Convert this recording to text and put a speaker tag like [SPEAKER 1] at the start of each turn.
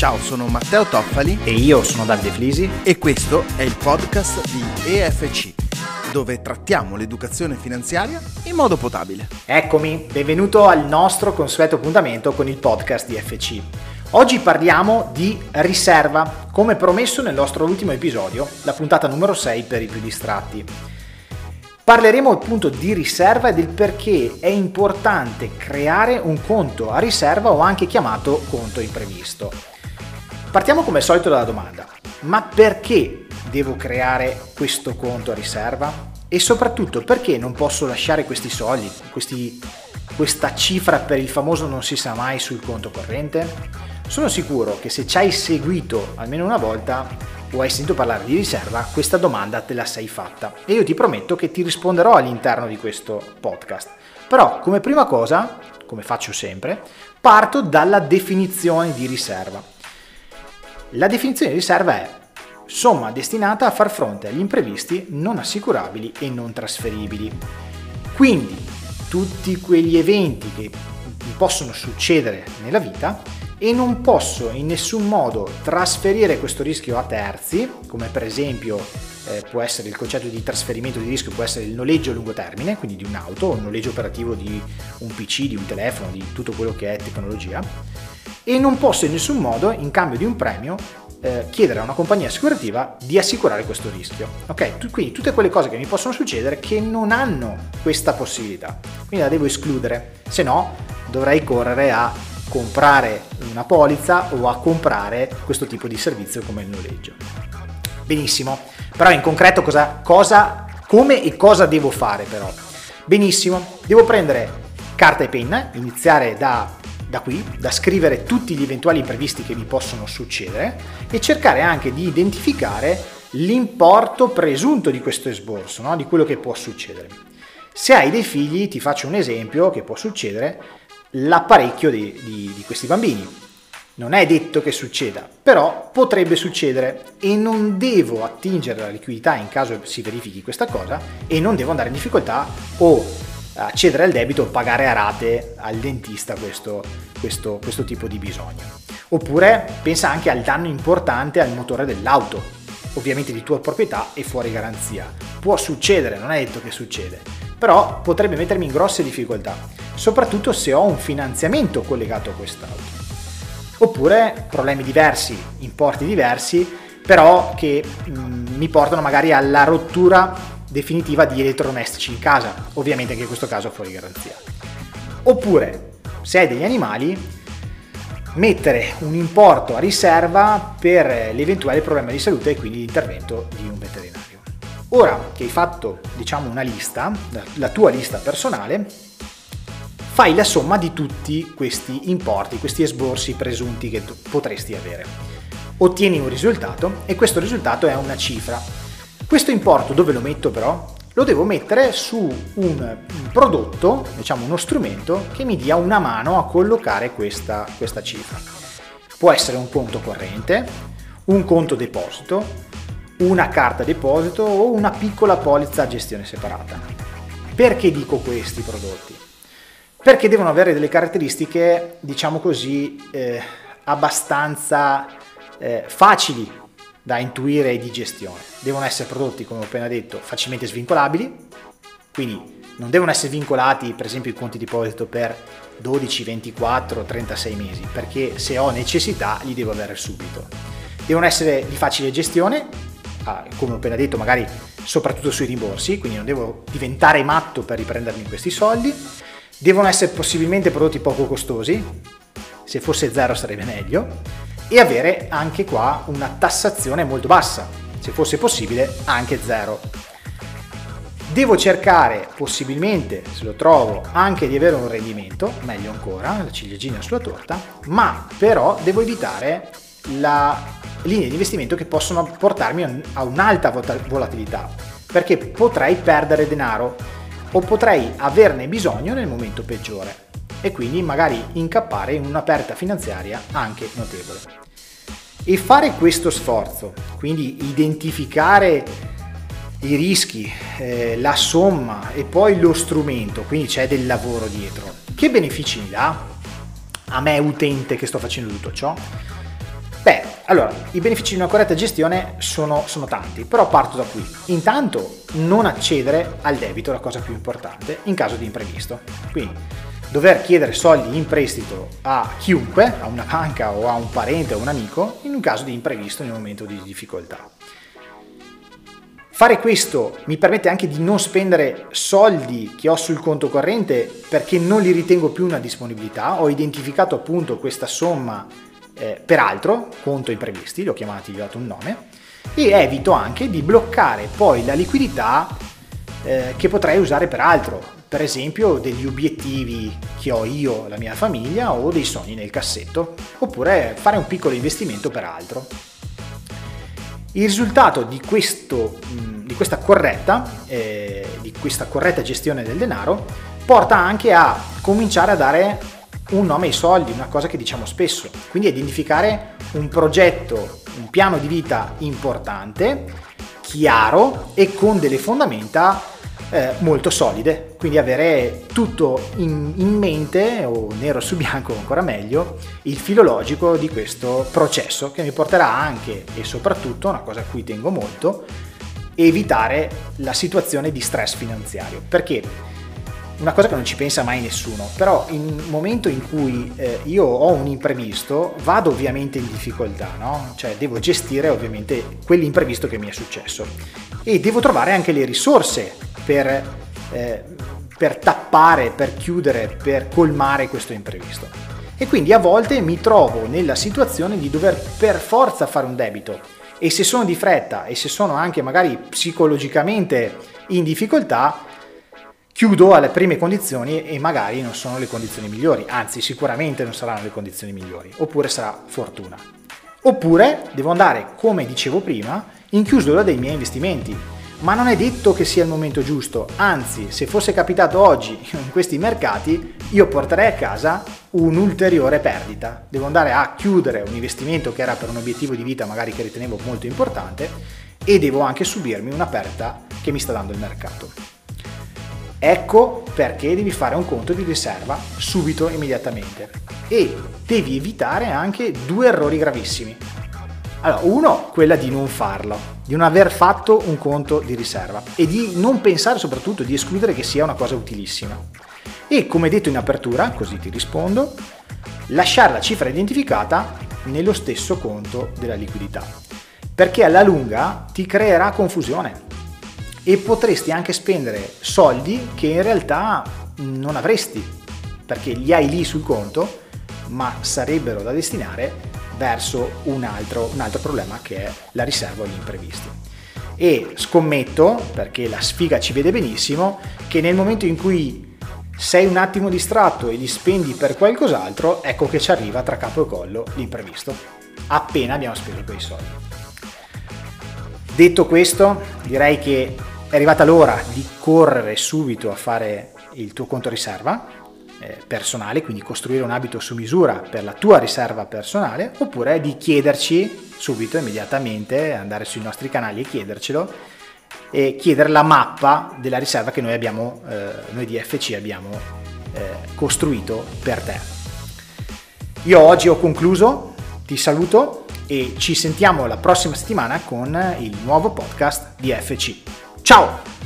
[SPEAKER 1] Ciao, sono Matteo Toffali
[SPEAKER 2] E io sono Davide Flisi.
[SPEAKER 1] e questo è il podcast di EFC, dove trattiamo l'educazione finanziaria in modo potabile.
[SPEAKER 2] Eccomi, benvenuto al nostro consueto appuntamento con il podcast di FC. Oggi parliamo di riserva, come promesso nel nostro ultimo episodio, la puntata numero 6 per i più distratti. Parleremo appunto di riserva e del perché è importante creare un conto a riserva o anche chiamato conto imprevisto. Partiamo come al solito dalla domanda, ma perché devo creare questo conto a riserva? E soprattutto perché non posso lasciare questi soldi, questi- questa cifra per il famoso non si sa mai sul conto corrente? Sono sicuro che se ci hai seguito almeno una volta o hai sentito parlare di riserva, questa domanda te la sei fatta e io ti prometto che ti risponderò all'interno di questo podcast. Però come prima cosa, come faccio sempre, parto dalla definizione di riserva. La definizione di riserva è somma destinata a far fronte agli imprevisti non assicurabili e non trasferibili. Quindi tutti quegli eventi che possono succedere nella vita e non posso in nessun modo trasferire questo rischio a terzi, come per esempio eh, può essere il concetto di trasferimento di rischio, può essere il noleggio a lungo termine, quindi di un'auto, o il noleggio operativo di un PC, di un telefono, di tutto quello che è tecnologia, e non posso in nessun modo, in cambio di un premio, eh, chiedere a una compagnia assicurativa di assicurare questo rischio. Ok? Tu- Quindi tutte quelle cose che mi possono succedere che non hanno questa possibilità. Quindi la devo escludere, se no dovrei correre a comprare una polizza o a comprare questo tipo di servizio come il noleggio. Benissimo, però in concreto cosa, cosa come e cosa devo fare però? Benissimo, devo prendere carta e penna, iniziare da, da qui, da scrivere tutti gli eventuali imprevisti che mi possono succedere e cercare anche di identificare l'importo presunto di questo esborso, no? di quello che può succedere. Se hai dei figli, ti faccio un esempio che può succedere, l'apparecchio di, di- di questi bambini. Non è detto che succeda, però potrebbe succedere e non devo attingere alla liquidità in caso si verifichi questa cosa e non devo andare in difficoltà o accedere al debito o pagare a rate al dentista questo, questo, questo tipo di bisogno. Oppure pensa anche al danno importante al motore dell'auto, ovviamente di tua proprietà e fuori garanzia. Può succedere, non è detto che succede, però potrebbe mettermi in grosse difficoltà, soprattutto se ho un finanziamento collegato a quest'auto oppure problemi diversi, importi diversi, però che mm, mi portano magari alla rottura definitiva di elettrodomestici in casa, ovviamente anche in questo caso fuori garanzia. Oppure, se hai degli animali, mettere un importo a riserva per l'eventuale problema di salute e quindi l'intervento di un veterinario. Ora che hai fatto, diciamo, una lista, la- tua lista personale, fai la somma di tutti questi importi, questi esborsi presunti che potresti avere. Ottieni un risultato e questo risultato è una cifra. Questo importo dove lo metto però? Lo devo mettere su un prodotto, diciamo uno strumento che mi dia una mano a collocare questa, questa cifra. Può essere un conto corrente, un conto deposito, una carta deposito o una piccola polizza a gestione separata. Perché dico questi prodotti? perché devono avere delle caratteristiche, diciamo così, eh, abbastanza eh, facili da intuire e di gestione. Devono essere prodotti, come ho appena detto, facilmente svincolabili, quindi non devono essere vincolati, per esempio, i conti deposito per 12, 24, 36 mesi, perché se ho necessità li devo avere subito. Devono essere di facile gestione, ah, come ho appena detto, magari soprattutto sui rimborsi, quindi non devo diventare matto per riprendermi questi soldi. Devono essere possibilmente prodotti poco costosi, se fosse zero sarebbe meglio, e avere anche qua una tassazione molto bassa, se fosse possibile anche zero. Devo cercare possibilmente, se lo trovo, anche di avere un rendimento, meglio ancora, la ciliegina sulla torta, ma però devo evitare la linee di investimento che possono portarmi a- un'alta volatilità, perché potrei perdere denaro o potrei averne bisogno nel momento peggiore e quindi magari incappare in una perdita finanziaria anche notevole. E fare questo sforzo, quindi identificare i rischi, eh, la somma e poi lo strumento, quindi c'è del lavoro dietro. Che benefici mi dà a me utente che sto facendo tutto ciò? Beh, allora, i benefici di una corretta gestione sono, sono, tanti, però parto da qui. Intanto, non accedere al debito la cosa più importante in caso di imprevisto. Quindi, dover chiedere soldi in prestito a chiunque, a una banca o a un parente o un amico, in un caso di imprevisto, in un momento di difficoltà. Fare questo mi permette anche di non spendere soldi che ho sul conto corrente perché non li ritengo più una disponibilità, ho identificato appunto questa somma eh, per altro, conto imprevisti, li ho chiamati, gli ho dato un nome, e evito anche di bloccare poi la liquidità eh, che potrei usare per altro, per esempio degli obiettivi che ho io, la mia famiglia o dei sogni nel cassetto, oppure fare un piccolo investimento per altro. Il risultato di, questo, di, questa, corretta, eh, di questa corretta gestione del denaro porta anche a cominciare a dare un nome ai soldi, una cosa che diciamo spesso, quindi identificare un progetto, un piano di vita importante, chiaro e con delle fondamenta eh, molto solide, quindi avere tutto in, in, mente o nero su bianco ancora meglio il filo logico di questo processo che mi porterà anche e soprattutto, una cosa a cui tengo molto, evitare la situazione di stress finanziario, perché? Una cosa che non ci pensa mai nessuno, però in momento in cui eh, io ho un imprevisto vado ovviamente in difficoltà, no? Cioè devo gestire ovviamente quell'imprevisto che mi è successo. E devo trovare anche le risorse per, eh, per tappare, per chiudere, per colmare questo imprevisto. E quindi a volte mi trovo nella situazione di dover per forza fare un debito e se sono di fretta e se sono anche magari psicologicamente in difficoltà, chiudo alle prime condizioni e magari non sono le condizioni migliori, anzi sicuramente non saranno le condizioni migliori, oppure sarà fortuna. Oppure devo andare, come dicevo prima, in chiusura dei miei investimenti, ma non è detto che sia il momento giusto, anzi se fosse capitato oggi in questi mercati io porterei a casa un'ulteriore perdita. Devo andare a chiudere un investimento che era per un obiettivo di vita magari che ritenevo molto importante e devo anche subirmi una perdita che mi sta dando il mercato. Ecco perché devi fare un conto di riserva subito, immediatamente. E devi evitare anche due errori gravissimi. Allora, uno, quella di non farlo, di non aver fatto un conto di riserva e di non pensare soprattutto di escludere che sia una cosa utilissima. E come detto in apertura, così ti rispondo, lasciare la cifra identificata nello stesso conto della liquidità, perché alla lunga ti creerà confusione e potresti anche spendere soldi che in realtà non avresti perché li hai lì sul conto ma sarebbero da destinare verso un altro, un altro problema che è la riserva agli imprevisti. E scommetto, perché la sfiga ci vede benissimo, che nel momento in cui sei un attimo distratto e li spendi per qualcos'altro, ecco che ci arriva tra capo e collo l'imprevisto, appena abbiamo speso quei soldi. Detto questo, direi che è arrivata l'ora di correre subito a fare il tuo conto riserva eh, personale, quindi costruire un abito su misura per la tua riserva personale, oppure di chiederci subito, immediatamente, andare sui nostri canali e chiedercelo e chiedere la mappa della riserva che noi abbiamo, eh, noi di FC abbiamo eh, costruito per te. Io oggi ho concluso, ti saluto e ci sentiamo la prossima settimana con il nuovo podcast di FC. Ciao!